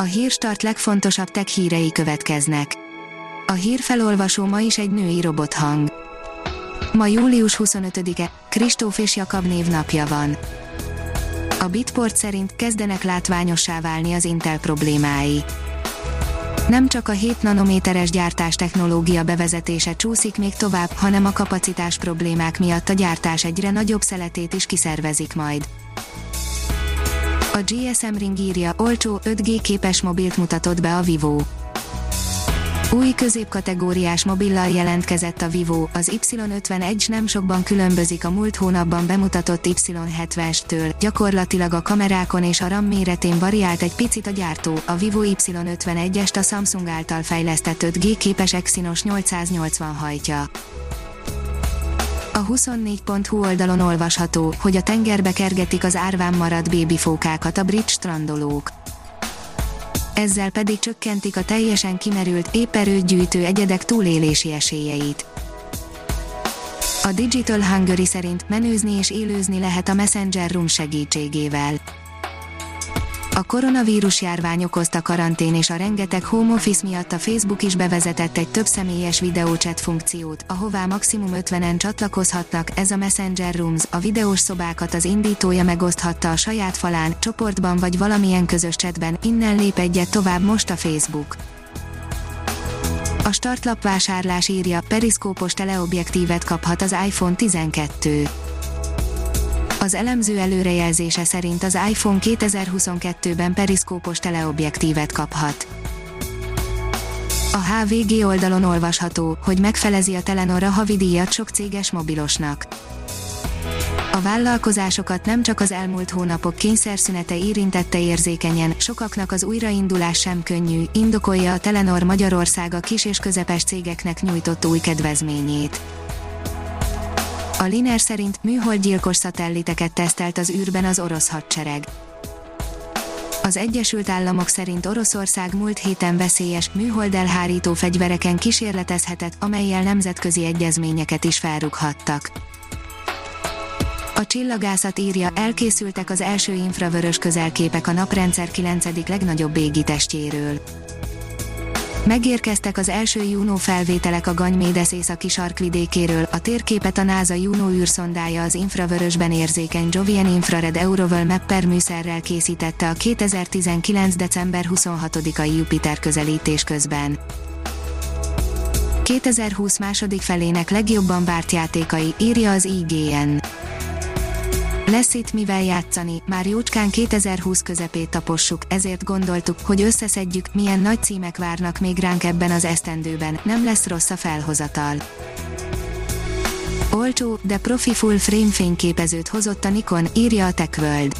A hírstart legfontosabb tech hírei következnek. A hírfelolvasó ma is egy női robothang. Ma július 25-e, Kristóf és Jakab névnapja van. A Bitport szerint kezdenek látványossá válni az Intel problémái. Nem csak a 7 nanométeres gyártás technológia bevezetése csúszik még tovább, hanem a kapacitás problémák miatt a gyártás egyre nagyobb szeletét is kiszervezik majd. A GSM Ring írja, olcsó 5G képes mobilt mutatott be a Vivo. Új középkategóriás mobillal jelentkezett a Vivo, az Y51 nem sokban különbözik a múlt hónapban bemutatott Y70-től, gyakorlatilag a kamerákon és a RAM méretén variált egy picit a gyártó, a Vivo Y51-est a Samsung által fejlesztett 5G képes Exynos 880 hajtja. A 24.hu oldalon olvasható, hogy a tengerbe kergetik az árván maradt bébifókákat a brit strandolók ezzel pedig csökkentik a teljesen kimerült, épp gyűjtő egyedek túlélési esélyeit. A Digital Hungary szerint menőzni és élőzni lehet a Messenger Room segítségével a koronavírus járvány okozta karantén és a rengeteg home office miatt a Facebook is bevezetett egy több személyes videóchat funkciót, ahová maximum 50-en csatlakozhatnak, ez a Messenger Rooms, a videós szobákat az indítója megoszthatta a saját falán, csoportban vagy valamilyen közös chatben, innen lép egyet tovább most a Facebook. A startlap vásárlás írja, periszkópos teleobjektívet kaphat az iPhone 12. Az elemző előrejelzése szerint az iPhone 2022-ben periszkópos teleobjektívet kaphat. A HVG oldalon olvasható, hogy megfelezi a Telenor a havidíjat sok céges mobilosnak. A vállalkozásokat nem csak az elmúlt hónapok kényszerszünete érintette érzékenyen, sokaknak az újraindulás sem könnyű, indokolja a Telenor Magyarország a kis és közepes cégeknek nyújtott új kedvezményét. A Liner szerint műholdgyilkos szatelliteket tesztelt az űrben az orosz hadsereg. Az Egyesült Államok szerint Oroszország múlt héten veszélyes, műholdelhárító fegyvereken kísérletezhetett, amelyel nemzetközi egyezményeket is felrughattak. A csillagászat írja, elkészültek az első infravörös közelképek a naprendszer 9. legnagyobb égitestjéről. Megérkeztek az első Juno felvételek a Ganymédes északi sarkvidékéről, a térképet a NASA Juno űrszondája az infravörösben érzékeny Jovian Infrared Eurovel Mapper műszerrel készítette a 2019. december 26-ai Jupiter közelítés közben. 2020 második felének legjobban várt játékai, írja az IGN. Lesz itt mivel játszani, már jócskán 2020 közepét tapossuk, ezért gondoltuk, hogy összeszedjük, milyen nagy címek várnak még ránk ebben az esztendőben, nem lesz rossz a felhozatal. Olcsó, de profi full frame fényképezőt hozott a Nikon, írja a TechWorld.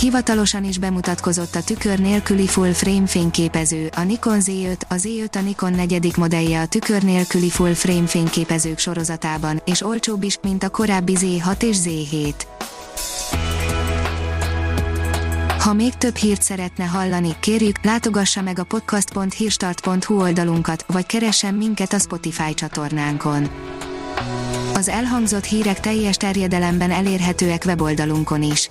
Hivatalosan is bemutatkozott a tükör nélküli full frame fényképező, a Nikon Z5, a Z5 a Nikon negyedik modellje a tükör nélküli full frame fényképezők sorozatában, és olcsóbb is, mint a korábbi Z6 és Z7. Ha még több hírt szeretne hallani, kérjük, látogassa meg a podcast.hírstart.hu oldalunkat, vagy keressen minket a Spotify csatornánkon. Az elhangzott hírek teljes terjedelemben elérhetőek weboldalunkon is